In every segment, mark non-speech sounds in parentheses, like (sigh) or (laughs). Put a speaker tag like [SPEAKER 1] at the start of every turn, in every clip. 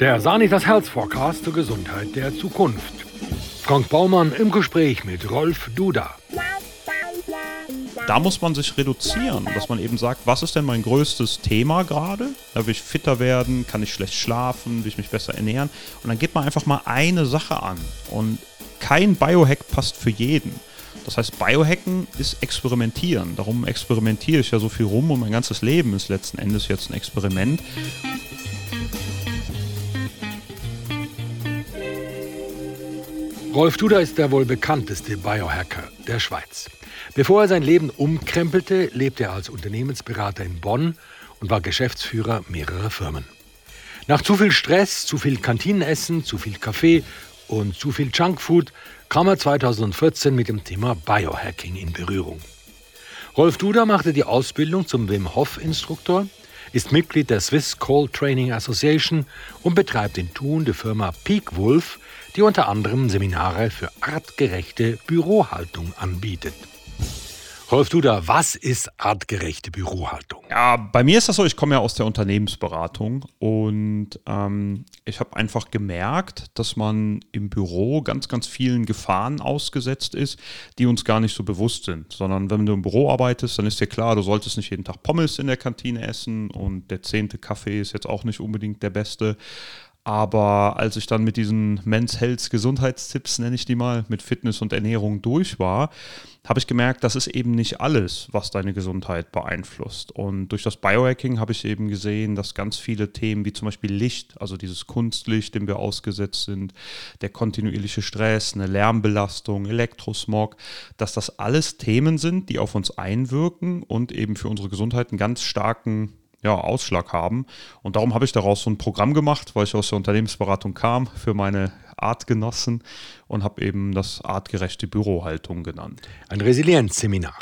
[SPEAKER 1] Der Sanitas Health Forecast zur Gesundheit der Zukunft. Frank Baumann im Gespräch mit Rolf Duda.
[SPEAKER 2] Da muss man sich reduzieren, dass man eben sagt, was ist denn mein größtes Thema gerade? Da will ich fitter werden, kann ich schlecht schlafen, will ich mich besser ernähren? Und dann geht man einfach mal eine Sache an. Und kein Biohack passt für jeden. Das heißt, Biohacken ist experimentieren. Darum experimentiere ich ja so viel rum und mein ganzes Leben ist letzten Endes jetzt ein Experiment.
[SPEAKER 1] Rolf Duda ist der wohl bekannteste Biohacker der Schweiz. Bevor er sein Leben umkrempelte, lebte er als Unternehmensberater in Bonn und war Geschäftsführer mehrerer Firmen. Nach zu viel Stress, zu viel Kantinenessen, zu viel Kaffee und zu viel Junkfood kam er 2014 mit dem Thema Biohacking in Berührung. Rolf Duda machte die Ausbildung zum Wim Hof Instruktor, ist Mitglied der Swiss Cold Training Association und betreibt in Thun die Firma Peak Wolf, die unter anderem Seminare für artgerechte Bürohaltung anbietet. Rolf Duda, was ist artgerechte Bürohaltung?
[SPEAKER 2] Ja, bei mir ist das so, ich komme ja aus der Unternehmensberatung und ähm, ich habe einfach gemerkt, dass man im Büro ganz, ganz vielen Gefahren ausgesetzt ist, die uns gar nicht so bewusst sind. Sondern wenn du im Büro arbeitest, dann ist dir klar, du solltest nicht jeden Tag Pommes in der Kantine essen und der zehnte Kaffee ist jetzt auch nicht unbedingt der beste. Aber als ich dann mit diesen Men's Health Gesundheitstipps, nenne ich die mal, mit Fitness und Ernährung durch war, habe ich gemerkt, das ist eben nicht alles, was deine Gesundheit beeinflusst. Und durch das Biohacking habe ich eben gesehen, dass ganz viele Themen wie zum Beispiel Licht, also dieses Kunstlicht, dem wir ausgesetzt sind, der kontinuierliche Stress, eine Lärmbelastung, Elektrosmog, dass das alles Themen sind, die auf uns einwirken und eben für unsere Gesundheit einen ganz starken ja, Ausschlag haben. Und darum habe ich daraus so ein Programm gemacht, weil ich aus der Unternehmensberatung kam für meine Artgenossen und habe eben das artgerechte Bürohaltung genannt.
[SPEAKER 1] Ein Resilienzseminar.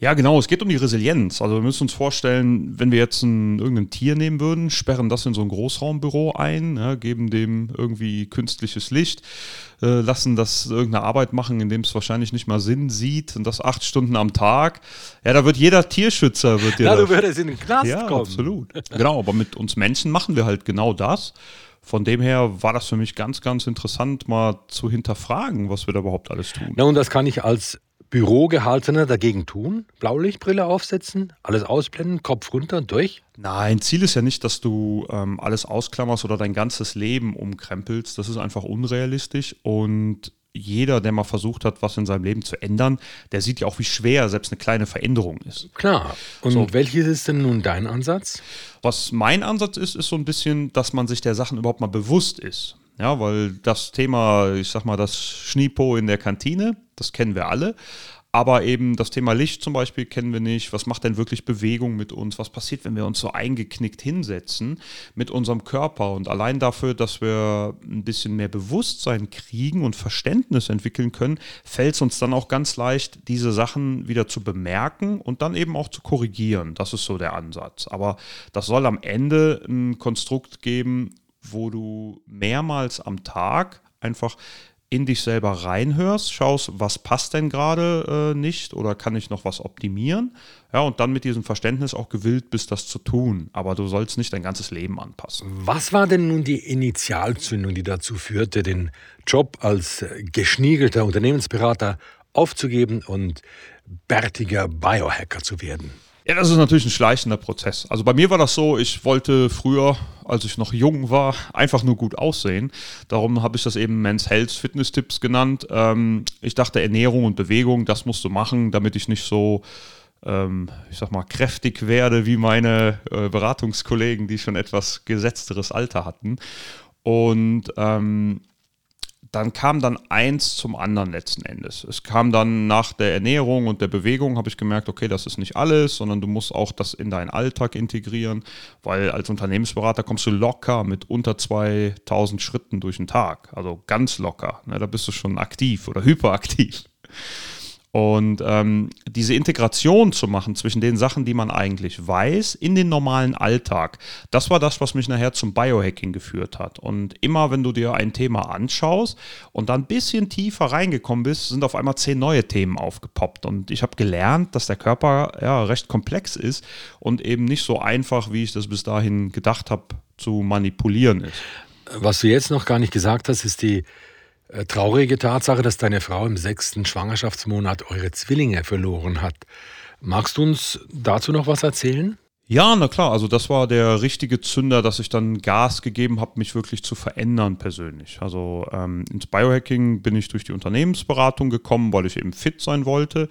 [SPEAKER 2] Ja, genau. Es geht um die Resilienz. Also wir müssen uns vorstellen, wenn wir jetzt ein, irgendein Tier nehmen würden, sperren das in so ein Großraumbüro ein, ja, geben dem irgendwie künstliches Licht, äh, lassen das irgendeine Arbeit machen, in dem es wahrscheinlich nicht mal Sinn sieht und das acht Stunden am Tag. Ja, da wird jeder Tierschützer wird
[SPEAKER 1] dir. Ja, du würdest in den Knast
[SPEAKER 2] ja,
[SPEAKER 1] kommen.
[SPEAKER 2] Absolut. Genau, aber mit uns Menschen machen wir halt genau das. Von dem her war das für mich ganz, ganz interessant, mal zu hinterfragen, was wir da überhaupt alles tun.
[SPEAKER 1] Na, und das kann ich als Bürogehaltener dagegen tun? Blaulichtbrille aufsetzen, alles ausblenden, Kopf runter und durch?
[SPEAKER 2] Nein, Ziel ist ja nicht, dass du ähm, alles ausklammerst oder dein ganzes Leben umkrempelst. Das ist einfach unrealistisch. Und jeder, der mal versucht hat, was in seinem Leben zu ändern, der sieht ja auch, wie schwer selbst eine kleine Veränderung ist.
[SPEAKER 1] Klar. Und so. welches ist denn nun dein Ansatz?
[SPEAKER 2] Was mein Ansatz ist, ist so ein bisschen, dass man sich der Sachen überhaupt mal bewusst ist. Ja, weil das Thema, ich sag mal, das Schniepo in der Kantine, das kennen wir alle. Aber eben das Thema Licht zum Beispiel kennen wir nicht. Was macht denn wirklich Bewegung mit uns? Was passiert, wenn wir uns so eingeknickt hinsetzen mit unserem Körper? Und allein dafür, dass wir ein bisschen mehr Bewusstsein kriegen und Verständnis entwickeln können, fällt es uns dann auch ganz leicht, diese Sachen wieder zu bemerken und dann eben auch zu korrigieren. Das ist so der Ansatz. Aber das soll am Ende ein Konstrukt geben, wo du mehrmals am Tag einfach in dich selber reinhörst, schaust, was passt denn gerade äh, nicht oder kann ich noch was optimieren? Ja, und dann mit diesem Verständnis auch gewillt bist, das zu tun. Aber du sollst nicht dein ganzes Leben anpassen.
[SPEAKER 1] Was war denn nun die Initialzündung, die dazu führte, den Job als geschniegelter Unternehmensberater aufzugeben und bärtiger Biohacker zu werden?
[SPEAKER 2] Ja, das ist natürlich ein schleichender Prozess. Also bei mir war das so, ich wollte früher, als ich noch jung war, einfach nur gut aussehen. Darum habe ich das eben Men's Health Fitness Tipps genannt. Ähm, ich dachte, Ernährung und Bewegung, das musst du machen, damit ich nicht so, ähm, ich sag mal, kräftig werde wie meine äh, Beratungskollegen, die schon etwas gesetzteres Alter hatten. Und ähm, dann kam dann eins zum anderen letzten Endes. Es kam dann nach der Ernährung und der Bewegung, habe ich gemerkt, okay, das ist nicht alles, sondern du musst auch das in deinen Alltag integrieren, weil als Unternehmensberater kommst du locker mit unter 2000 Schritten durch den Tag, also ganz locker. Ne, da bist du schon aktiv oder hyperaktiv. Und ähm, diese Integration zu machen zwischen den Sachen, die man eigentlich weiß, in den normalen Alltag, das war das, was mich nachher zum Biohacking geführt hat. Und immer, wenn du dir ein Thema anschaust und dann ein bisschen tiefer reingekommen bist, sind auf einmal zehn neue Themen aufgepoppt. Und ich habe gelernt, dass der Körper ja recht komplex ist und eben nicht so einfach, wie ich das bis dahin gedacht habe, zu manipulieren ist.
[SPEAKER 1] Was du jetzt noch gar nicht gesagt hast, ist die traurige Tatsache, dass deine Frau im sechsten Schwangerschaftsmonat eure Zwillinge verloren hat. Magst du uns dazu noch was erzählen?
[SPEAKER 2] Ja, na klar, also das war der richtige Zünder, dass ich dann Gas gegeben habe, mich wirklich zu verändern persönlich. Also ähm, ins Biohacking bin ich durch die Unternehmensberatung gekommen, weil ich eben fit sein wollte.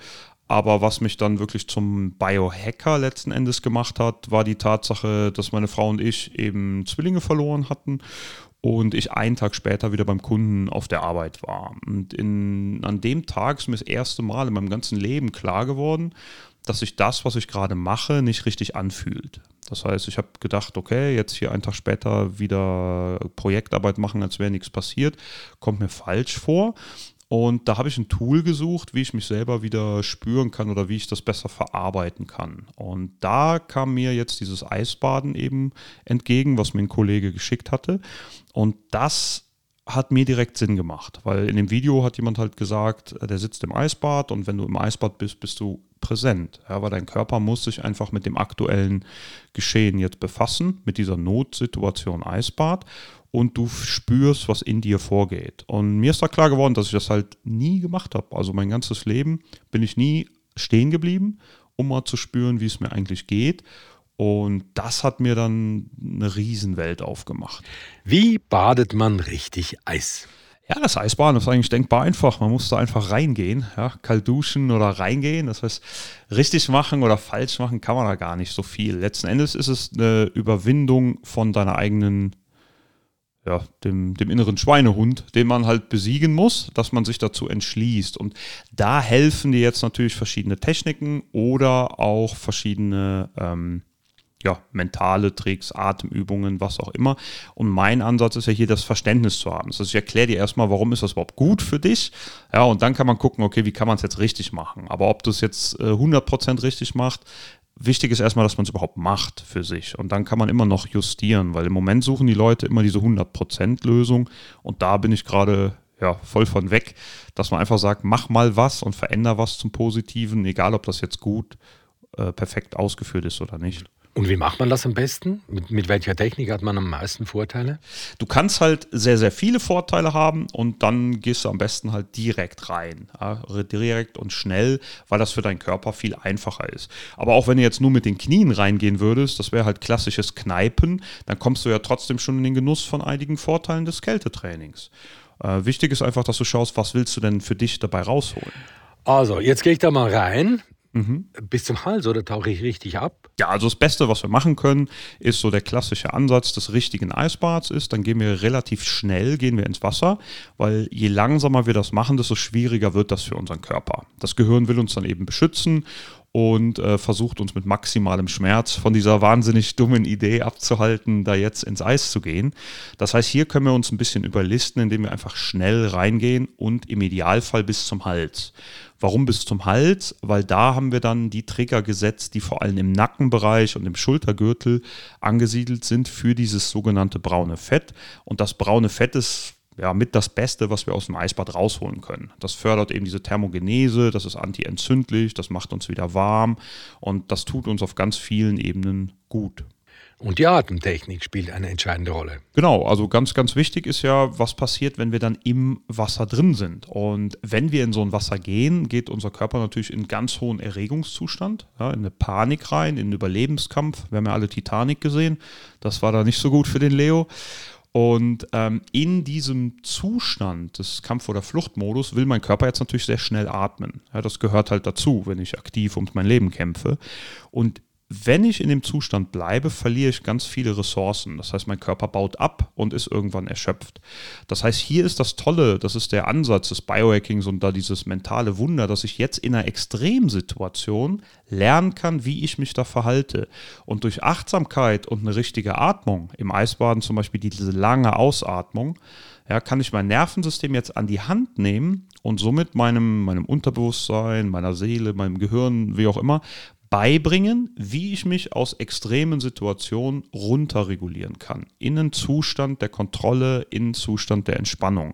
[SPEAKER 2] Aber was mich dann wirklich zum Biohacker letzten Endes gemacht hat, war die Tatsache, dass meine Frau und ich eben Zwillinge verloren hatten und ich einen Tag später wieder beim Kunden auf der Arbeit war. Und in, an dem Tag ist mir das erste Mal in meinem ganzen Leben klar geworden, dass sich das, was ich gerade mache, nicht richtig anfühlt. Das heißt, ich habe gedacht, okay, jetzt hier einen Tag später wieder Projektarbeit machen, als wäre nichts passiert, kommt mir falsch vor. Und da habe ich ein Tool gesucht, wie ich mich selber wieder spüren kann oder wie ich das besser verarbeiten kann. Und da kam mir jetzt dieses Eisbaden eben entgegen, was mir ein Kollege geschickt hatte. Und das hat mir direkt Sinn gemacht, weil in dem Video hat jemand halt gesagt, der sitzt im Eisbad und wenn du im Eisbad bist, bist du präsent. Ja, weil dein Körper muss sich einfach mit dem aktuellen Geschehen jetzt befassen, mit dieser Notsituation Eisbad und du spürst, was in dir vorgeht. Und mir ist da klar geworden, dass ich das halt nie gemacht habe. Also mein ganzes Leben bin ich nie stehen geblieben, um mal zu spüren, wie es mir eigentlich geht. Und das hat mir dann eine Riesenwelt aufgemacht.
[SPEAKER 1] Wie badet man richtig Eis?
[SPEAKER 2] Ja, das Eisbaden ist eigentlich denkbar einfach. Man muss da einfach reingehen, ja, kalt duschen oder reingehen. Das heißt, richtig machen oder falsch machen kann man da gar nicht so viel. Letzten Endes ist es eine Überwindung von deiner eigenen, ja, dem, dem inneren Schweinehund, den man halt besiegen muss, dass man sich dazu entschließt. Und da helfen dir jetzt natürlich verschiedene Techniken oder auch verschiedene ähm, ja, mentale Tricks, Atemübungen, was auch immer. Und mein Ansatz ist ja hier das Verständnis zu haben. Das heißt, ich erkläre dir erstmal, warum ist das überhaupt gut für dich. Ja, und dann kann man gucken, okay, wie kann man es jetzt richtig machen. Aber ob du es jetzt äh, 100% richtig macht, wichtig ist erstmal, dass man es überhaupt macht für sich. Und dann kann man immer noch justieren, weil im Moment suchen die Leute immer diese 100% Lösung. Und da bin ich gerade ja, voll von weg, dass man einfach sagt, mach mal was und veränder was zum Positiven, egal ob das jetzt gut, äh, perfekt ausgeführt ist oder nicht.
[SPEAKER 1] Und wie macht man das am besten? Mit, mit, welcher Technik hat man am meisten Vorteile?
[SPEAKER 2] Du kannst halt sehr, sehr viele Vorteile haben und dann gehst du am besten halt direkt rein. Ja, direkt und schnell, weil das für deinen Körper viel einfacher ist. Aber auch wenn du jetzt nur mit den Knien reingehen würdest, das wäre halt klassisches Kneipen, dann kommst du ja trotzdem schon in den Genuss von einigen Vorteilen des Kältetrainings. Äh, wichtig ist einfach, dass du schaust, was willst du denn für dich dabei rausholen.
[SPEAKER 1] Also, jetzt gehe ich da mal rein. Mhm. Bis zum Hals oder tauche ich richtig ab?
[SPEAKER 2] Ja, also das Beste, was wir machen können, ist so der klassische Ansatz des richtigen Eisbads ist. Dann gehen wir relativ schnell, gehen wir ins Wasser, weil je langsamer wir das machen, desto schwieriger wird das für unseren Körper. Das Gehirn will uns dann eben beschützen und äh, versucht uns mit maximalem Schmerz von dieser wahnsinnig dummen Idee abzuhalten, da jetzt ins Eis zu gehen. Das heißt, hier können wir uns ein bisschen überlisten, indem wir einfach schnell reingehen und im Idealfall bis zum Hals. Warum bis zum Hals? Weil da haben wir dann die Trigger gesetzt, die vor allem im Nackenbereich und im Schultergürtel angesiedelt sind für dieses sogenannte braune Fett. Und das braune Fett ist ja, mit das Beste, was wir aus dem Eisbad rausholen können. Das fördert eben diese Thermogenese, das ist antientzündlich, das macht uns wieder warm und das tut uns auf ganz vielen Ebenen gut.
[SPEAKER 1] Und die Atemtechnik spielt eine entscheidende Rolle.
[SPEAKER 2] Genau, also ganz, ganz wichtig ist ja, was passiert, wenn wir dann im Wasser drin sind. Und wenn wir in so ein Wasser gehen, geht unser Körper natürlich in ganz hohen Erregungszustand, ja, in eine Panik rein, in einen Überlebenskampf. Wir haben ja alle Titanic gesehen. Das war da nicht so gut für den Leo. Und ähm, in diesem Zustand des Kampf- oder Fluchtmodus will mein Körper jetzt natürlich sehr schnell atmen. Ja, das gehört halt dazu, wenn ich aktiv um mein Leben kämpfe. Und wenn ich in dem Zustand bleibe, verliere ich ganz viele Ressourcen. Das heißt, mein Körper baut ab und ist irgendwann erschöpft. Das heißt, hier ist das Tolle, das ist der Ansatz des Biohackings und da dieses mentale Wunder, dass ich jetzt in einer Extremsituation lernen kann, wie ich mich da verhalte. Und durch Achtsamkeit und eine richtige Atmung, im Eisbaden zum Beispiel diese lange Ausatmung, ja, kann ich mein Nervensystem jetzt an die Hand nehmen und somit meinem, meinem Unterbewusstsein, meiner Seele, meinem Gehirn, wie auch immer, beibringen, wie ich mich aus extremen Situationen runterregulieren kann. In einen Zustand der Kontrolle, in einen Zustand der Entspannung.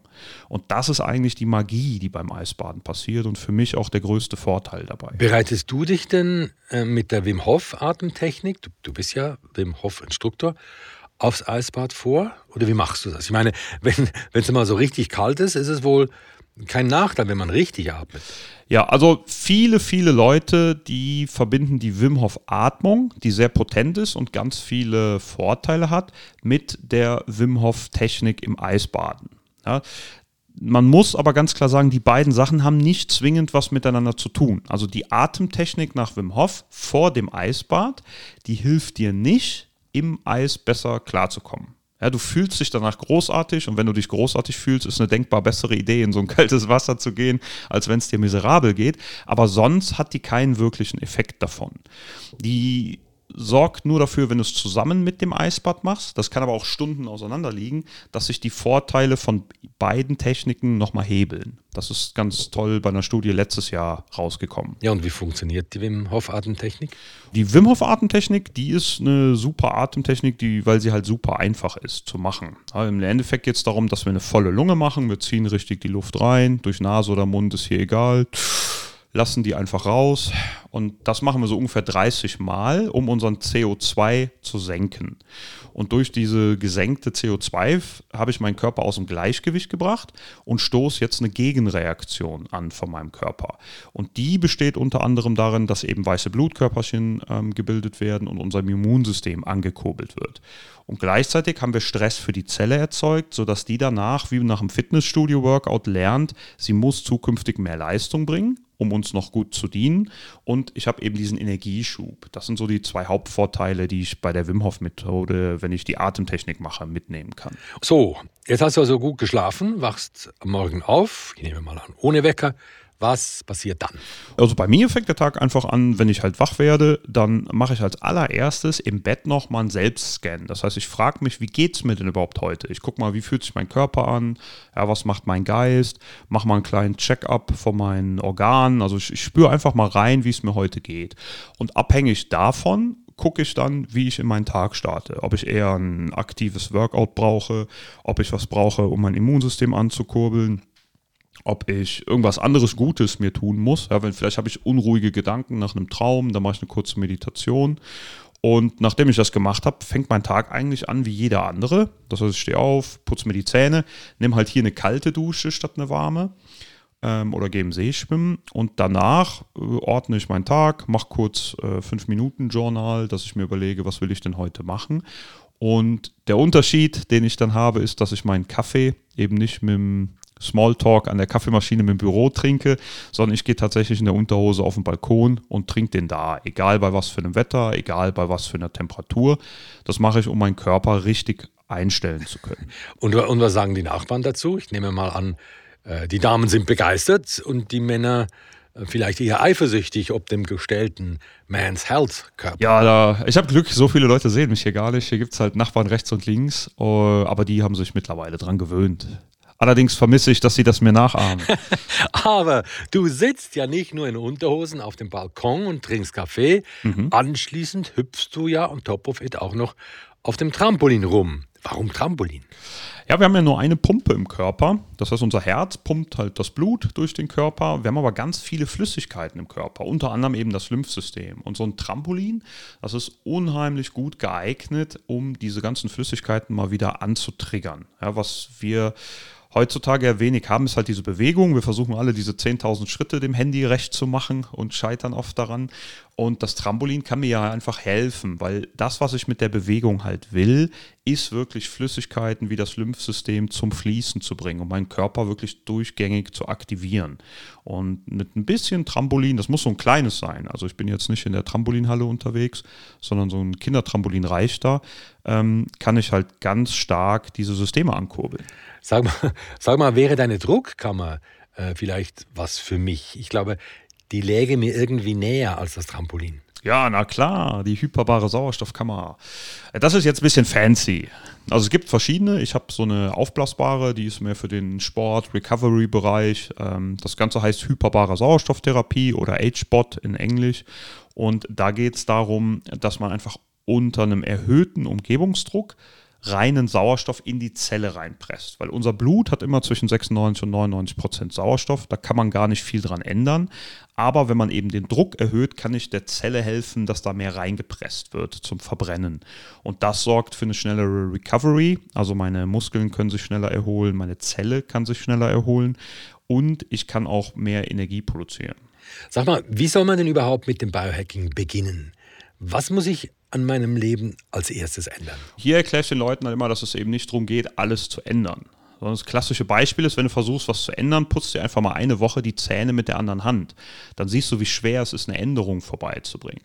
[SPEAKER 2] Und das ist eigentlich die Magie, die beim Eisbaden passiert und für mich auch der größte Vorteil dabei.
[SPEAKER 1] Bereitest du dich denn äh, mit der Wim Hof Atemtechnik, du, du bist ja Wim Hof Instruktor, aufs Eisbad vor? Oder wie machst du das? Ich meine, (laughs) wenn es mal so richtig kalt ist, ist es wohl kein Nachteil, wenn man richtig atmet.
[SPEAKER 2] Ja, also viele, viele Leute, die verbinden die Wim Hof Atmung, die sehr potent ist und ganz viele Vorteile hat, mit der Wim Hof Technik im Eisbaden. Ja, man muss aber ganz klar sagen, die beiden Sachen haben nicht zwingend was miteinander zu tun. Also die Atemtechnik nach Wim Hof vor dem Eisbad, die hilft dir nicht, im Eis besser klarzukommen. Ja, du fühlst dich danach großartig und wenn du dich großartig fühlst, ist eine denkbar bessere Idee, in so ein kaltes Wasser zu gehen, als wenn es dir miserabel geht. Aber sonst hat die keinen wirklichen Effekt davon. Die sorgt nur dafür, wenn du es zusammen mit dem Eisbad machst. Das kann aber auch Stunden auseinander liegen, dass sich die Vorteile von beiden Techniken nochmal hebeln. Das ist ganz toll bei einer Studie letztes Jahr rausgekommen.
[SPEAKER 1] Ja, und wie funktioniert die Wim Hof Atemtechnik?
[SPEAKER 2] Die Wim Hof Atemtechnik, die ist eine super Atemtechnik, die, weil sie halt super einfach ist zu machen. Aber Im Endeffekt geht es darum, dass wir eine volle Lunge machen. Wir ziehen richtig die Luft rein, durch Nase oder Mund ist hier egal lassen die einfach raus. Und das machen wir so ungefähr 30 Mal, um unseren CO2 zu senken. Und durch diese gesenkte CO2 habe ich meinen Körper aus dem Gleichgewicht gebracht und stoße jetzt eine Gegenreaktion an von meinem Körper. Und die besteht unter anderem darin, dass eben weiße Blutkörperchen ähm, gebildet werden und unser Immunsystem angekurbelt wird. Und gleichzeitig haben wir Stress für die Zelle erzeugt, sodass die danach, wie nach einem Fitnessstudio-Workout, lernt, sie muss zukünftig mehr Leistung bringen um uns noch gut zu dienen. Und ich habe eben diesen Energieschub. Das sind so die zwei Hauptvorteile, die ich bei der Wim Hof Methode, wenn ich die Atemtechnik mache, mitnehmen kann.
[SPEAKER 1] So, jetzt hast du also gut geschlafen, wachst Morgen auf, ich nehme mal an, ohne Wecker, was passiert dann?
[SPEAKER 2] Also bei mir fängt der Tag einfach an, wenn ich halt wach werde, dann mache ich als allererstes im Bett noch mal einen Selbstscan. Das heißt, ich frage mich, wie geht es mir denn überhaupt heute? Ich gucke mal, wie fühlt sich mein Körper an? Ja, was macht mein Geist? Mache mal einen kleinen Check-up von meinen Organen. Also ich, ich spüre einfach mal rein, wie es mir heute geht. Und abhängig davon gucke ich dann, wie ich in meinen Tag starte. Ob ich eher ein aktives Workout brauche, ob ich was brauche, um mein Immunsystem anzukurbeln ob ich irgendwas anderes Gutes mir tun muss. Ja, wenn, vielleicht habe ich unruhige Gedanken nach einem Traum, dann mache ich eine kurze Meditation. Und nachdem ich das gemacht habe, fängt mein Tag eigentlich an wie jeder andere. Das heißt, ich stehe auf, putze mir die Zähne, nehme halt hier eine kalte Dusche statt eine warme ähm, oder gehe im See schwimmen. Und danach äh, ordne ich meinen Tag, mache kurz äh, fünf Minuten Journal, dass ich mir überlege, was will ich denn heute machen. Und der Unterschied, den ich dann habe, ist, dass ich meinen Kaffee eben nicht mit dem Smalltalk an der Kaffeemaschine im Büro trinke, sondern ich gehe tatsächlich in der Unterhose auf den Balkon und trinke den da, egal bei was für einem Wetter, egal bei was für einer Temperatur. Das mache ich, um meinen Körper richtig einstellen zu können. (laughs)
[SPEAKER 1] Und, und was sagen die Nachbarn dazu? Ich nehme mal an, äh, die Damen sind begeistert und die Männer äh, vielleicht eher eifersüchtig ob dem gestellten Man's Health Körper.
[SPEAKER 2] Ja, da, ich habe Glück, so viele Leute sehen mich hier gar nicht. Hier gibt es halt Nachbarn rechts und links, äh, aber die haben sich mittlerweile dran gewöhnt. Allerdings vermisse ich, dass sie das mir nachahmen. (laughs)
[SPEAKER 1] Aber du sitzt ja nicht nur in Unterhosen auf dem Balkon und trinkst Kaffee. Mhm. Anschließend hüpfst du ja on top of it auch noch auf dem Trampolin rum. Warum Trampolin?
[SPEAKER 2] Ja, wir haben ja nur eine Pumpe im Körper. Das heißt, unser Herz pumpt halt das Blut durch den Körper. Wir haben aber ganz viele Flüssigkeiten im Körper, unter anderem eben das Lymphsystem. Und so ein Trampolin, das ist unheimlich gut geeignet, um diese ganzen Flüssigkeiten mal wieder anzutriggern. Ja, was wir heutzutage ja wenig haben, ist halt diese Bewegung. Wir versuchen alle diese 10.000 Schritte dem Handy recht zu machen und scheitern oft daran. Und das Trampolin kann mir ja einfach helfen, weil das, was ich mit der Bewegung halt will, ist wirklich Flüssigkeiten wie das Lymphsystem zum Fließen zu bringen, um meinen Körper wirklich durchgängig zu aktivieren. Und mit ein bisschen Trampolin, das muss so ein kleines sein. Also ich bin jetzt nicht in der Trampolinhalle unterwegs, sondern so ein Kindertrampolin reicht da, ähm, kann ich halt ganz stark diese Systeme ankurbeln.
[SPEAKER 1] Sag mal, (laughs) sag mal wäre deine Druckkammer äh, vielleicht was für mich? Ich glaube, die läge mir irgendwie näher als das Trampolin.
[SPEAKER 2] Ja, na klar, die hyperbare Sauerstoffkammer. Das ist jetzt ein bisschen fancy. Also es gibt verschiedene. Ich habe so eine aufblasbare, die ist mehr für den Sport-Recovery-Bereich. Ähm, das Ganze heißt hyperbare Sauerstofftherapie oder H-Bot in Englisch. Und da geht es darum, dass man einfach unter einem erhöhten Umgebungsdruck reinen Sauerstoff in die Zelle reinpresst. Weil unser Blut hat immer zwischen 96 und 99 Prozent Sauerstoff. Da kann man gar nicht viel dran ändern. Aber wenn man eben den Druck erhöht, kann ich der Zelle helfen, dass da mehr reingepresst wird zum Verbrennen. Und das sorgt für eine schnellere Recovery. Also meine Muskeln können sich schneller erholen, meine Zelle kann sich schneller erholen und ich kann auch mehr Energie produzieren.
[SPEAKER 1] Sag mal, wie soll man denn überhaupt mit dem Biohacking beginnen? Was muss ich an meinem Leben als erstes ändern?
[SPEAKER 2] Hier erkläre ich den Leuten halt immer, dass es eben nicht darum geht, alles zu ändern. Sondern das klassische Beispiel ist, wenn du versuchst, was zu ändern, putzt dir einfach mal eine Woche die Zähne mit der anderen Hand. Dann siehst du, wie schwer es ist, eine Änderung vorbeizubringen.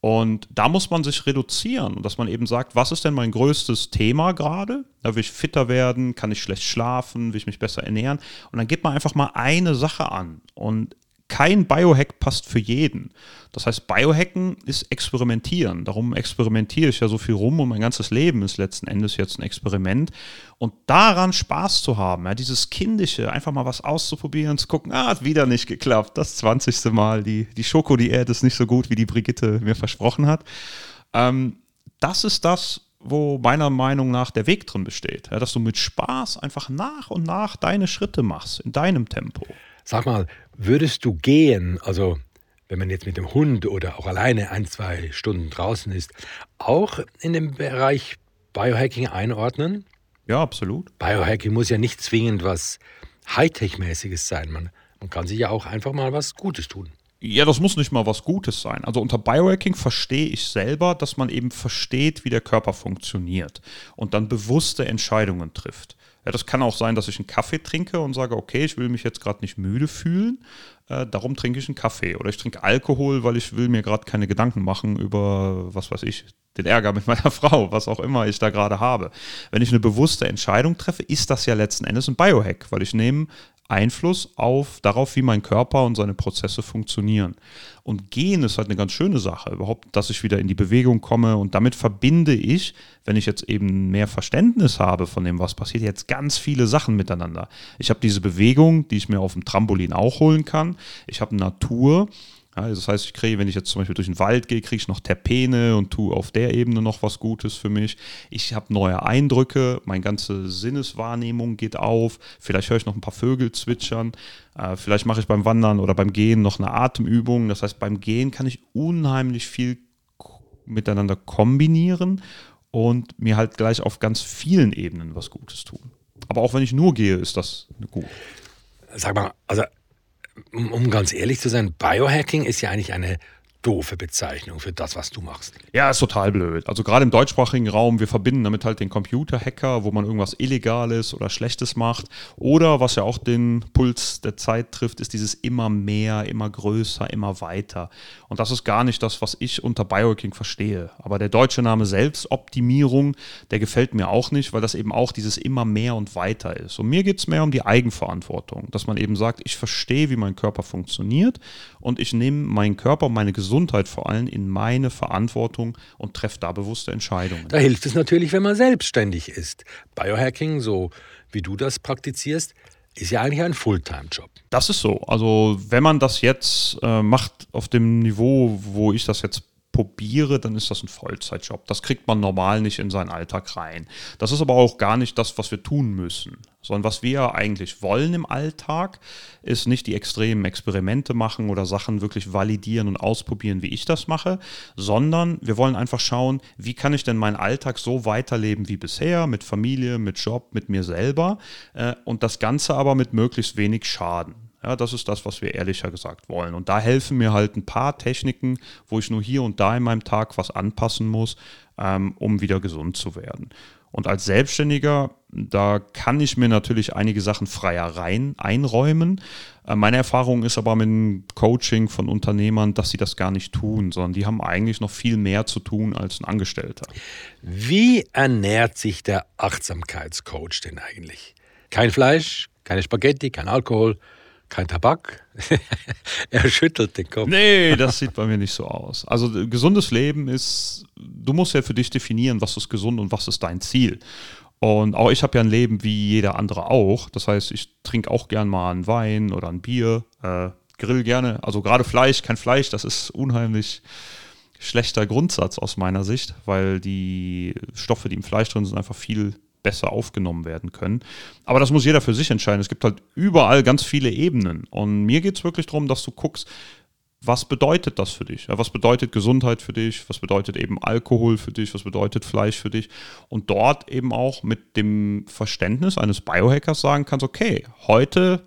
[SPEAKER 2] Und da muss man sich reduzieren, dass man eben sagt, was ist denn mein größtes Thema gerade? Da will ich fitter werden, kann ich schlecht schlafen, will ich mich besser ernähren? Und dann geht man einfach mal eine Sache an. Und kein Biohack passt für jeden. Das heißt, Biohacken ist Experimentieren. Darum experimentiere ich ja so viel rum und mein ganzes Leben ist letzten Endes jetzt ein Experiment. Und daran Spaß zu haben, ja, dieses Kindische, einfach mal was auszuprobieren, zu gucken, ah, hat wieder nicht geklappt, das 20. Mal, die, die Schokodiät ist nicht so gut, wie die Brigitte mir versprochen hat. Ähm, das ist das, wo meiner Meinung nach der Weg drin besteht. Ja, dass du mit Spaß einfach nach und nach deine Schritte machst, in deinem Tempo.
[SPEAKER 1] Sag mal, würdest du gehen, also wenn man jetzt mit dem Hund oder auch alleine ein, zwei Stunden draußen ist, auch in den Bereich Biohacking einordnen?
[SPEAKER 2] Ja, absolut.
[SPEAKER 1] Biohacking muss ja nicht zwingend was Hightech-mäßiges sein. Man, man kann sich ja auch einfach mal was Gutes tun.
[SPEAKER 2] Ja, das muss nicht mal was Gutes sein. Also unter Biohacking verstehe ich selber, dass man eben versteht, wie der Körper funktioniert und dann bewusste Entscheidungen trifft. Ja, das kann auch sein, dass ich einen Kaffee trinke und sage, okay, ich will mich jetzt gerade nicht müde fühlen, äh, darum trinke ich einen Kaffee. Oder ich trinke Alkohol, weil ich will mir gerade keine Gedanken machen über, was weiß ich, den Ärger mit meiner (laughs) Frau, was auch immer ich da gerade habe. Wenn ich eine bewusste Entscheidung treffe, ist das ja letzten Endes ein Biohack, weil ich nehme Einfluss auf darauf, wie mein Körper und seine Prozesse funktionieren. Und gehen ist halt eine ganz schöne Sache, überhaupt, dass ich wieder in die Bewegung komme und damit verbinde ich, wenn ich jetzt eben mehr Verständnis habe von dem, was passiert, jetzt ganz viele Sachen miteinander. Ich habe diese Bewegung, die ich mir auf dem Trampolin auch holen kann. Ich habe Natur ja, das heißt, ich kriege, wenn ich jetzt zum Beispiel durch den Wald gehe, kriege ich noch Terpene und tue auf der Ebene noch was Gutes für mich. Ich habe neue Eindrücke, meine ganze Sinneswahrnehmung geht auf. Vielleicht höre ich noch ein paar Vögel zwitschern. Äh, vielleicht mache ich beim Wandern oder beim Gehen noch eine Atemübung. Das heißt, beim Gehen kann ich unheimlich viel miteinander kombinieren und mir halt gleich auf ganz vielen Ebenen was Gutes tun. Aber auch wenn ich nur gehe, ist das gut.
[SPEAKER 1] Sag mal, also um ganz ehrlich zu sein, Biohacking ist ja eigentlich eine doofe Bezeichnung für das, was du machst.
[SPEAKER 2] Ja, ist total blöd. Also gerade im deutschsprachigen Raum, wir verbinden damit halt den Computerhacker, wo man irgendwas Illegales oder Schlechtes macht. Oder was ja auch den Puls der Zeit trifft, ist dieses immer mehr, immer größer, immer weiter. Und das ist gar nicht das, was ich unter Biohacking verstehe. Aber der deutsche Name Selbstoptimierung, der gefällt mir auch nicht, weil das eben auch dieses immer mehr und weiter ist. Und mir geht es mehr um die Eigenverantwortung, dass man eben sagt, ich verstehe, wie mein Körper funktioniert und ich nehme meinen Körper, meine Gesundheit, Gesundheit vor allem in meine Verantwortung und treffe da bewusste Entscheidungen.
[SPEAKER 1] Da hilft es natürlich, wenn man selbstständig ist. Biohacking, so wie du das praktizierst, ist ja eigentlich ein Fulltime-Job.
[SPEAKER 2] Das ist so. Also wenn man das jetzt äh, macht auf dem Niveau, wo ich das jetzt probiere, dann ist das ein Vollzeitjob. Das kriegt man normal nicht in seinen Alltag rein. Das ist aber auch gar nicht das, was wir tun müssen. Sondern was wir eigentlich wollen im Alltag, ist nicht die extremen Experimente machen oder Sachen wirklich validieren und ausprobieren, wie ich das mache, sondern wir wollen einfach schauen, wie kann ich denn meinen Alltag so weiterleben wie bisher, mit Familie, mit Job, mit mir selber äh, und das Ganze aber mit möglichst wenig Schaden. Ja, das ist das, was wir ehrlicher gesagt wollen. Und da helfen mir halt ein paar Techniken, wo ich nur hier und da in meinem Tag was anpassen muss, ähm, um wieder gesund zu werden. Und als Selbstständiger, da kann ich mir natürlich einige Sachen freier rein einräumen. Äh, meine Erfahrung ist aber mit dem Coaching von Unternehmern, dass sie das gar nicht tun, sondern die haben eigentlich noch viel mehr zu tun als ein Angestellter.
[SPEAKER 1] Wie ernährt sich der Achtsamkeitscoach denn eigentlich? Kein Fleisch, keine Spaghetti, kein Alkohol, kein Tabak? (laughs) er schüttelt den Kopf.
[SPEAKER 2] Nee, das sieht bei mir nicht so aus. Also gesundes Leben ist, du musst ja für dich definieren, was ist gesund und was ist dein Ziel. Und auch ich habe ja ein Leben wie jeder andere auch. Das heißt, ich trinke auch gern mal einen Wein oder ein Bier, äh, grill gerne. Also gerade Fleisch, kein Fleisch, das ist unheimlich schlechter Grundsatz aus meiner Sicht, weil die Stoffe, die im Fleisch drin sind, einfach viel besser aufgenommen werden können. Aber das muss jeder für sich entscheiden. Es gibt halt überall ganz viele Ebenen. Und mir geht es wirklich darum, dass du guckst, was bedeutet das für dich? Was bedeutet Gesundheit für dich? Was bedeutet eben Alkohol für dich? Was bedeutet Fleisch für dich? Und dort eben auch mit dem Verständnis eines Biohackers sagen kannst, okay, heute,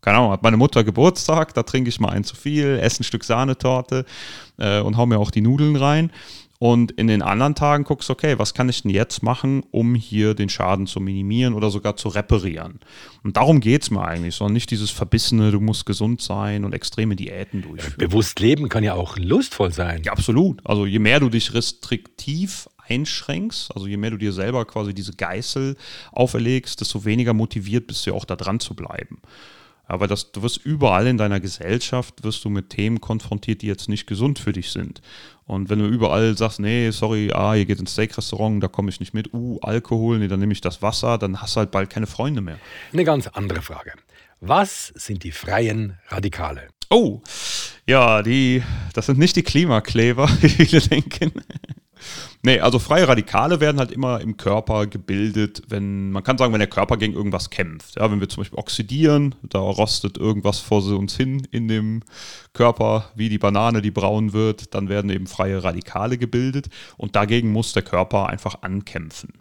[SPEAKER 2] keine Ahnung, hat meine Mutter Geburtstag, da trinke ich mal ein zu viel, esse ein Stück Sahnetorte äh, und hau mir auch die Nudeln rein. Und in den anderen Tagen guckst du, okay, was kann ich denn jetzt machen, um hier den Schaden zu minimieren oder sogar zu reparieren? Und darum geht es mir eigentlich, sondern nicht dieses verbissene, du musst gesund sein und extreme Diäten durchführen.
[SPEAKER 1] Bewusst leben kann ja auch lustvoll sein.
[SPEAKER 2] Ja, absolut. Also je mehr du dich restriktiv einschränkst, also je mehr du dir selber quasi diese Geißel auferlegst, desto weniger motiviert bist du ja auch da dran zu bleiben. Aber das, du wirst überall in deiner Gesellschaft, wirst du mit Themen konfrontiert, die jetzt nicht gesund für dich sind. Und wenn du überall sagst, nee, sorry, ah, ihr geht ins Steak-Restaurant, da komme ich nicht mit, uh, Alkohol, nee, dann nehme ich das Wasser, dann hast du halt bald keine Freunde mehr.
[SPEAKER 1] Eine ganz andere Frage. Was sind die freien Radikale?
[SPEAKER 2] Oh, ja, die, das sind nicht die Klimakleber, (laughs) wie viele denken. Nee, also freie Radikale werden halt immer im Körper gebildet, wenn, man kann sagen, wenn der Körper gegen irgendwas kämpft. Ja, wenn wir zum Beispiel oxidieren, da rostet irgendwas vor uns hin in dem Körper, wie die Banane, die braun wird, dann werden eben freie Radikale gebildet und dagegen muss der Körper einfach ankämpfen.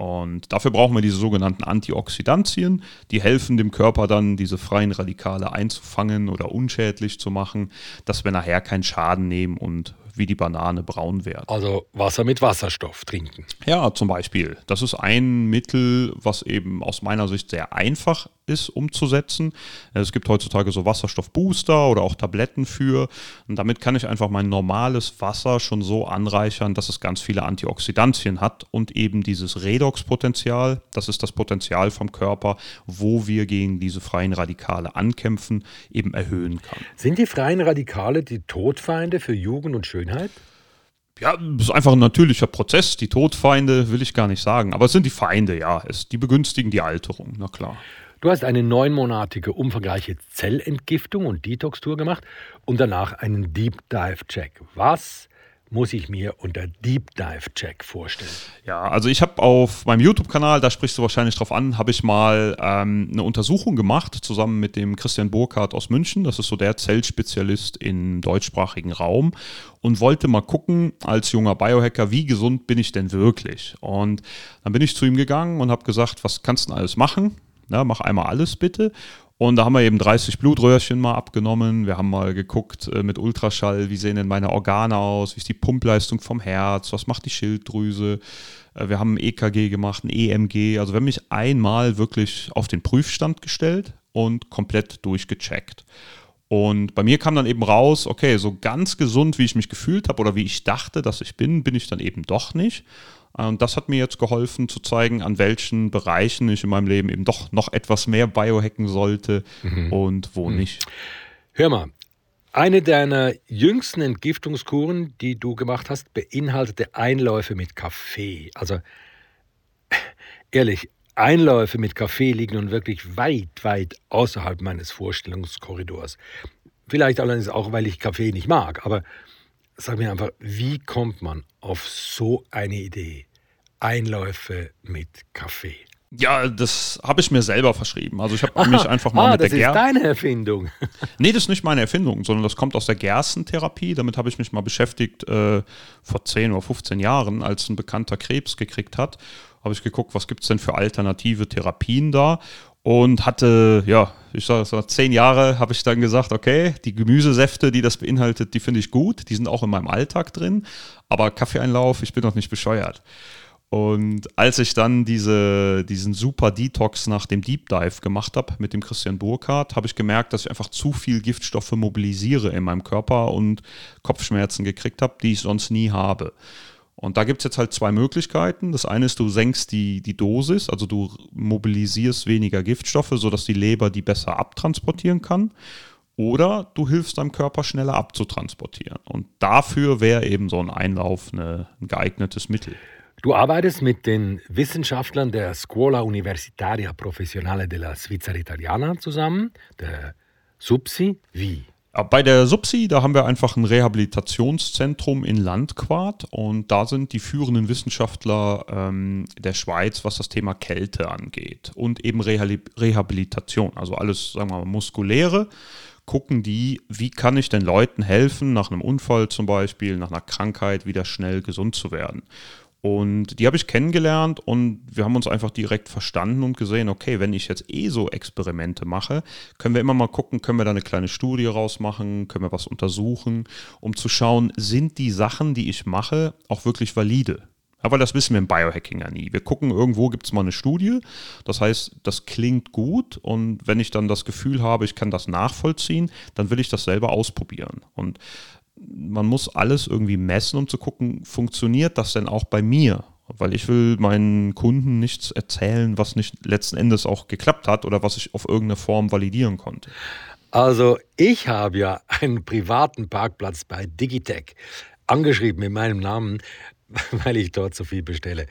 [SPEAKER 2] Und dafür brauchen wir diese sogenannten Antioxidantien, die helfen dem Körper dann, diese freien Radikale einzufangen oder unschädlich zu machen, dass wir nachher keinen Schaden nehmen und wie die Banane braun werden.
[SPEAKER 1] Also Wasser mit Wasserstoff trinken.
[SPEAKER 2] Ja, zum Beispiel. Das ist ein Mittel, was eben aus meiner Sicht sehr einfach ist umzusetzen. Es gibt heutzutage so Wasserstoffbooster oder auch Tabletten für. Und damit kann ich einfach mein normales Wasser schon so anreichern, dass es ganz viele Antioxidantien hat und eben dieses Redoxpotenzial, das ist das Potenzial vom Körper, wo wir gegen diese freien Radikale ankämpfen, eben erhöhen kann.
[SPEAKER 1] Sind die freien Radikale die Todfeinde für Jugend und Schönheit?
[SPEAKER 2] Ja, das ist einfach ein natürlicher Prozess. Die Todfeinde will ich gar nicht sagen. Aber es sind die Feinde, ja. Es, die begünstigen die Alterung, na klar.
[SPEAKER 1] Du hast eine neunmonatige umfangreiche Zellentgiftung und Detox-Tour gemacht und danach einen Deep Dive-Check. Was muss ich mir unter Deep Dive Check vorstellen?
[SPEAKER 2] Ja, also ich habe auf meinem YouTube-Kanal, da sprichst du wahrscheinlich drauf an, habe ich mal ähm, eine Untersuchung gemacht, zusammen mit dem Christian Burkhardt aus München. Das ist so der Zellspezialist im deutschsprachigen Raum und wollte mal gucken, als junger Biohacker, wie gesund bin ich denn wirklich? Und dann bin ich zu ihm gegangen und habe gesagt, was kannst du denn alles machen? Na, mach einmal alles bitte. Und da haben wir eben 30 Blutröhrchen mal abgenommen. Wir haben mal geguckt äh, mit Ultraschall, wie sehen denn meine Organe aus, wie ist die Pumpleistung vom Herz, was macht die Schilddrüse. Äh, wir haben ein EKG gemacht, ein EMG. Also wir haben mich einmal wirklich auf den Prüfstand gestellt und komplett durchgecheckt. Und bei mir kam dann eben raus, okay, so ganz gesund, wie ich mich gefühlt habe oder wie ich dachte, dass ich bin, bin ich dann eben doch nicht. Und das hat mir jetzt geholfen zu zeigen, an welchen Bereichen ich in meinem Leben eben doch noch etwas mehr biohacken sollte mhm. und wo mhm. nicht.
[SPEAKER 1] Hör mal, eine deiner jüngsten Entgiftungskuren, die du gemacht hast, beinhaltete Einläufe mit Kaffee. Also (laughs) ehrlich, Einläufe mit Kaffee liegen nun wirklich weit, weit außerhalb meines Vorstellungskorridors. Vielleicht allerdings auch, weil ich Kaffee nicht mag, aber sag mir einfach, wie kommt man auf so eine Idee? Einläufe mit Kaffee.
[SPEAKER 2] Ja, das habe ich mir selber verschrieben. Also ich habe mich einfach mal ah, mit
[SPEAKER 1] der
[SPEAKER 2] Gerste.
[SPEAKER 1] Das ist deine Erfindung. (laughs)
[SPEAKER 2] nee, das ist nicht meine Erfindung, sondern das kommt aus der Gerstentherapie. Damit habe ich mich mal beschäftigt äh, vor 10 oder 15 Jahren, als ein bekannter Krebs gekriegt hat. Habe ich geguckt, was gibt es denn für alternative Therapien da? und hatte, ja, ich sage so, zehn Jahre habe ich dann gesagt, okay, die Gemüsesäfte, die das beinhaltet, die finde ich gut, die sind auch in meinem Alltag drin, aber Kaffeeeinlauf, ich bin noch nicht bescheuert. Und als ich dann diese, diesen super Detox nach dem Deep Dive gemacht habe mit dem Christian Burkhardt, habe ich gemerkt, dass ich einfach zu viel Giftstoffe mobilisiere in meinem Körper und Kopfschmerzen gekriegt habe, die ich sonst nie habe. Und da gibt es jetzt halt zwei Möglichkeiten. Das eine ist, du senkst die, die Dosis, also du mobilisierst weniger Giftstoffe, sodass die Leber die besser abtransportieren kann. Oder du hilfst deinem Körper schneller abzutransportieren. Und dafür wäre eben so ein Einlauf eine, ein geeignetes Mittel.
[SPEAKER 1] Du arbeitest mit den Wissenschaftlern der Scuola Universitaria Professionale della Svizzera Italiana zusammen, der SUPSI. Wie?
[SPEAKER 2] Bei der Subsi, da haben wir einfach ein Rehabilitationszentrum in Landquart und da sind die führenden Wissenschaftler ähm, der Schweiz, was das Thema Kälte angeht und eben Rehabilitation, also alles, sagen wir mal, muskuläre gucken die, wie kann ich den Leuten helfen, nach einem Unfall zum Beispiel, nach einer Krankheit wieder schnell gesund zu werden. Und die habe ich kennengelernt und wir haben uns einfach direkt verstanden und gesehen, okay, wenn ich jetzt eh so Experimente mache, können wir immer mal gucken, können wir da eine kleine Studie rausmachen, können wir was untersuchen, um zu schauen, sind die Sachen, die ich mache, auch wirklich valide? Aber das wissen wir im Biohacking ja nie. Wir gucken, irgendwo gibt es mal eine Studie. Das heißt, das klingt gut und wenn ich dann das Gefühl habe, ich kann das nachvollziehen, dann will ich das selber ausprobieren. Und man muss alles irgendwie messen, um zu gucken, funktioniert das denn auch bei mir? Weil ich will meinen Kunden nichts erzählen, was nicht letzten Endes auch geklappt hat oder was ich auf irgendeine Form validieren konnte.
[SPEAKER 1] Also ich habe ja einen privaten Parkplatz bei Digitech angeschrieben in meinem Namen, (laughs) weil ich dort so viel bestelle.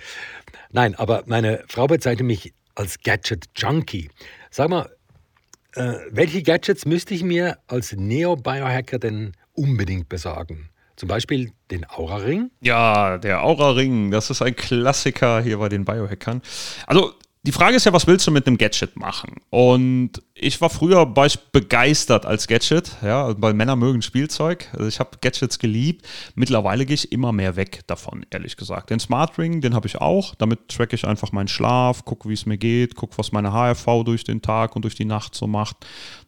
[SPEAKER 1] Nein, aber meine Frau bezeichnet mich als Gadget-Junkie. Sag mal, äh, welche Gadgets müsste ich mir als Neo-Biohacker denn unbedingt besorgen. Zum Beispiel den Aura-Ring.
[SPEAKER 2] Ja, der Aura-Ring, das ist ein Klassiker hier bei den Biohackern. Also die Frage ist ja, was willst du mit einem Gadget machen? Und ich war früher begeistert als Gadget, ja, weil Männer mögen Spielzeug. Also ich habe Gadgets geliebt. Mittlerweile gehe ich immer mehr weg davon, ehrlich gesagt. Den Smart Ring, den habe ich auch. Damit tracke ich einfach meinen Schlaf, gucke, wie es mir geht, gucke, was meine HRV durch den Tag und durch die Nacht so macht.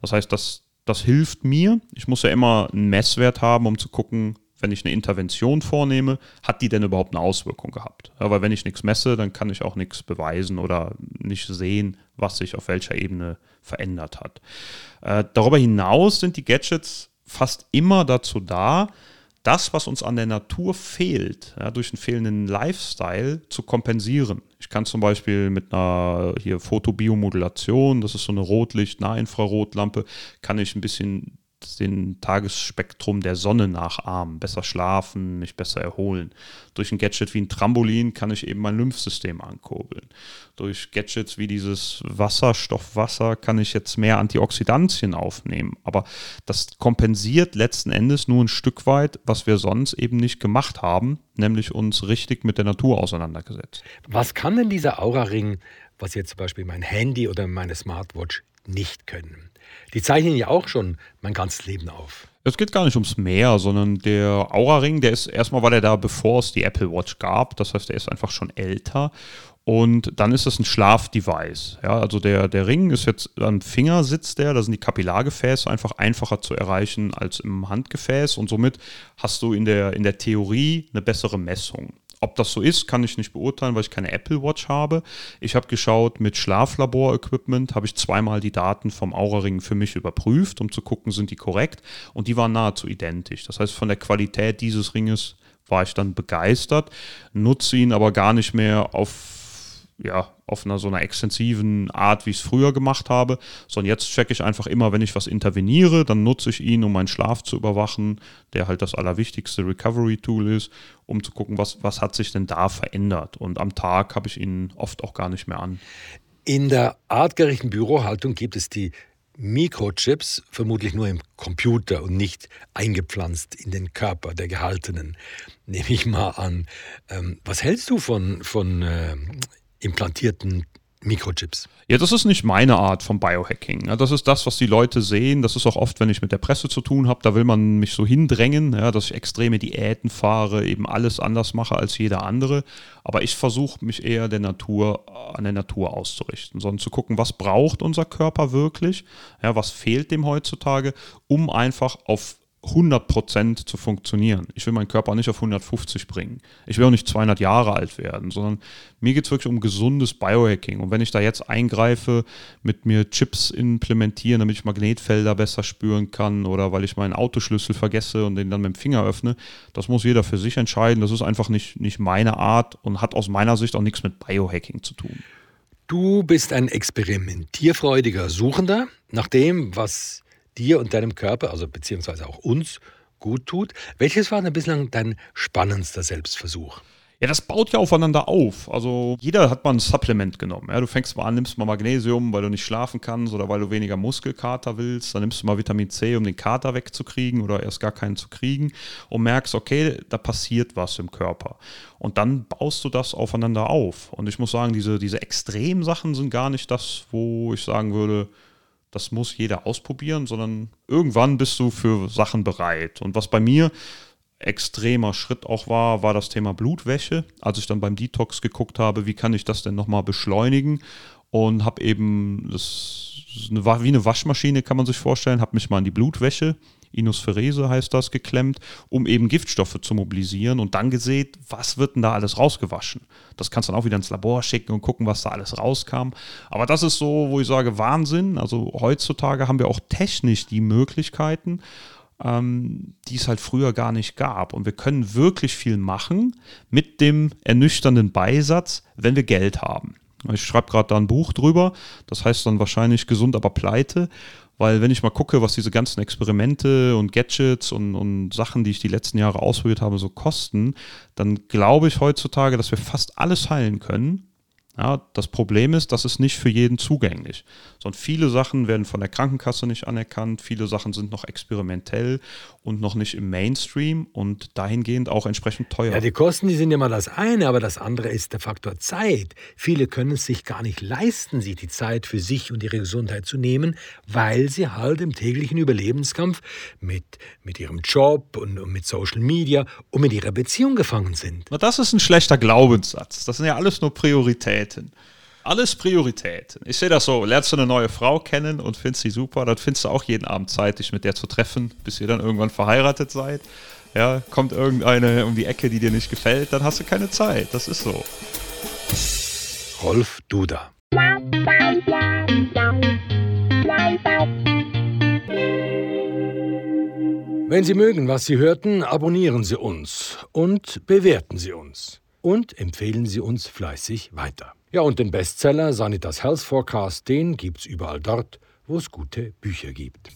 [SPEAKER 2] Das heißt, das das hilft mir. Ich muss ja immer einen Messwert haben, um zu gucken, wenn ich eine Intervention vornehme, hat die denn überhaupt eine Auswirkung gehabt? Ja, wenn ich nichts messe, dann kann ich auch nichts beweisen oder nicht sehen, was sich auf welcher Ebene verändert hat. Äh, darüber hinaus sind die Gadgets fast immer dazu da, das, was uns an der Natur fehlt, ja, durch einen fehlenden Lifestyle zu kompensieren. Ich kann zum Beispiel mit einer hier Fotobiomodulation, das ist so eine Rotlicht-Nahinfrarotlampe, kann ich ein bisschen den Tagesspektrum der Sonne nachahmen, besser schlafen, mich besser erholen. Durch ein Gadget wie ein Trampolin kann ich eben mein Lymphsystem ankurbeln. Durch Gadgets wie dieses Wasserstoffwasser kann ich jetzt mehr Antioxidantien aufnehmen. Aber das kompensiert letzten Endes nur ein Stück weit, was wir sonst eben nicht gemacht haben, nämlich uns richtig mit der Natur auseinandergesetzt.
[SPEAKER 1] Was kann denn dieser Aura-Ring, was jetzt zum Beispiel mein Handy oder meine Smartwatch nicht können? Die zeichnen ja auch schon mein ganzes Leben auf.
[SPEAKER 2] Es geht gar nicht ums Meer, sondern der Aura-Ring, der ist erstmal war der da, bevor es die Apple Watch gab. Das heißt, der ist einfach schon älter. Und dann ist es ein Schlafdevice. Ja, also der, der Ring ist jetzt am Finger sitzt der, da sind die Kapillargefäße einfach einfacher zu erreichen als im Handgefäß und somit hast du in der, in der Theorie eine bessere Messung. Ob das so ist, kann ich nicht beurteilen, weil ich keine Apple Watch habe. Ich habe geschaut, mit Schlaflabor-Equipment habe ich zweimal die Daten vom Aura-Ring für mich überprüft, um zu gucken, sind die korrekt. Und die waren nahezu identisch. Das heißt, von der Qualität dieses Ringes war ich dann begeistert, nutze ihn aber gar nicht mehr auf ja, auf einer so einer extensiven Art, wie ich es früher gemacht habe, sondern jetzt checke ich einfach immer, wenn ich was interveniere, dann nutze ich ihn, um meinen Schlaf zu überwachen, der halt das allerwichtigste Recovery-Tool ist, um zu gucken, was, was hat sich denn da verändert. Und am Tag habe ich ihn oft auch gar nicht mehr an.
[SPEAKER 1] In der artgerechten Bürohaltung gibt es die Mikrochips vermutlich nur im Computer und nicht eingepflanzt in den Körper der Gehaltenen, nehme ich mal an. Ähm, was hältst du von, von äh, implantierten Mikrochips.
[SPEAKER 2] Ja, das ist nicht meine Art von Biohacking. Das ist das, was die Leute sehen. Das ist auch oft, wenn ich mit der Presse zu tun habe, da will man mich so hindrängen, ja, dass ich extreme Diäten fahre, eben alles anders mache als jeder andere. Aber ich versuche mich eher der Natur, an der Natur auszurichten, sondern zu gucken, was braucht unser Körper wirklich, ja, was fehlt dem heutzutage, um einfach auf 100% zu funktionieren. Ich will meinen Körper nicht auf 150 bringen. Ich will auch nicht 200 Jahre alt werden, sondern mir geht es wirklich um gesundes Biohacking. Und wenn ich da jetzt eingreife, mit mir Chips implementieren, damit ich Magnetfelder besser spüren kann oder weil ich meinen Autoschlüssel vergesse und den dann mit dem Finger öffne, das muss jeder für sich entscheiden. Das ist einfach nicht, nicht meine Art und hat aus meiner Sicht auch nichts mit Biohacking zu tun.
[SPEAKER 1] Du bist ein experimentierfreudiger Suchender nach dem, was dir und deinem Körper, also beziehungsweise auch uns, gut tut. Welches war denn bislang dein spannendster Selbstversuch?
[SPEAKER 2] Ja, das baut ja aufeinander auf. Also jeder hat mal ein Supplement genommen. Ja, du fängst mal an, nimmst mal Magnesium, weil du nicht schlafen kannst oder weil du weniger Muskelkater willst. Dann nimmst du mal Vitamin C, um den Kater wegzukriegen oder erst gar keinen zu kriegen und merkst, okay, da passiert was im Körper. Und dann baust du das aufeinander auf. Und ich muss sagen, diese, diese Extremsachen sind gar nicht das, wo ich sagen würde, das muss jeder ausprobieren, sondern irgendwann bist du für Sachen bereit. Und was bei mir extremer Schritt auch war, war das Thema Blutwäsche. Als ich dann beim Detox geguckt habe, wie kann ich das denn nochmal beschleunigen und habe eben, das eine, wie eine Waschmaschine kann man sich vorstellen, habe mich mal in die Blutwäsche, Inosferese heißt das, geklemmt, um eben Giftstoffe zu mobilisieren und dann gesehen, was wird denn da alles rausgewaschen. Das kannst du dann auch wieder ins Labor schicken und gucken, was da alles rauskam. Aber das ist so, wo ich sage, Wahnsinn. Also heutzutage haben wir auch technisch die Möglichkeiten, ähm, die es halt früher gar nicht gab. Und wir können wirklich viel machen mit dem ernüchternden Beisatz, wenn wir Geld haben. Ich schreibe gerade da ein Buch drüber, das heißt dann wahrscheinlich gesund, aber pleite. Weil wenn ich mal gucke, was diese ganzen Experimente und Gadgets und, und Sachen, die ich die letzten Jahre ausprobiert habe, so kosten, dann glaube ich heutzutage, dass wir fast alles heilen können, ja, das Problem ist, das ist nicht für jeden zugänglich. Sondern viele Sachen werden von der Krankenkasse nicht anerkannt, viele Sachen sind noch experimentell und noch nicht im Mainstream und dahingehend auch entsprechend teuer.
[SPEAKER 1] Ja, die Kosten, die sind ja mal das eine, aber das andere ist der Faktor Zeit. Viele können es sich gar nicht leisten, sich die Zeit für sich und ihre Gesundheit zu nehmen, weil sie halt im täglichen Überlebenskampf mit, mit ihrem Job und, und mit Social Media und mit ihrer Beziehung gefangen sind.
[SPEAKER 2] Na, das ist ein schlechter Glaubenssatz. Das sind ja alles nur Prioritäten. Alles Prioritäten. Ich sehe das so, lernst du eine neue Frau kennen und findest sie super, dann findest du auch jeden Abend Zeit, dich mit der zu treffen, bis ihr dann irgendwann verheiratet seid. Ja, kommt irgendeine um die Ecke, die dir nicht gefällt, dann hast du keine Zeit. Das ist so.
[SPEAKER 1] Rolf Duda. Wenn Sie mögen, was Sie hörten, abonnieren Sie uns und bewerten Sie uns. Und empfehlen Sie uns fleißig weiter. Ja, und den Bestseller Sanitas Health Forecast, den gibt's überall dort, wo es gute Bücher gibt.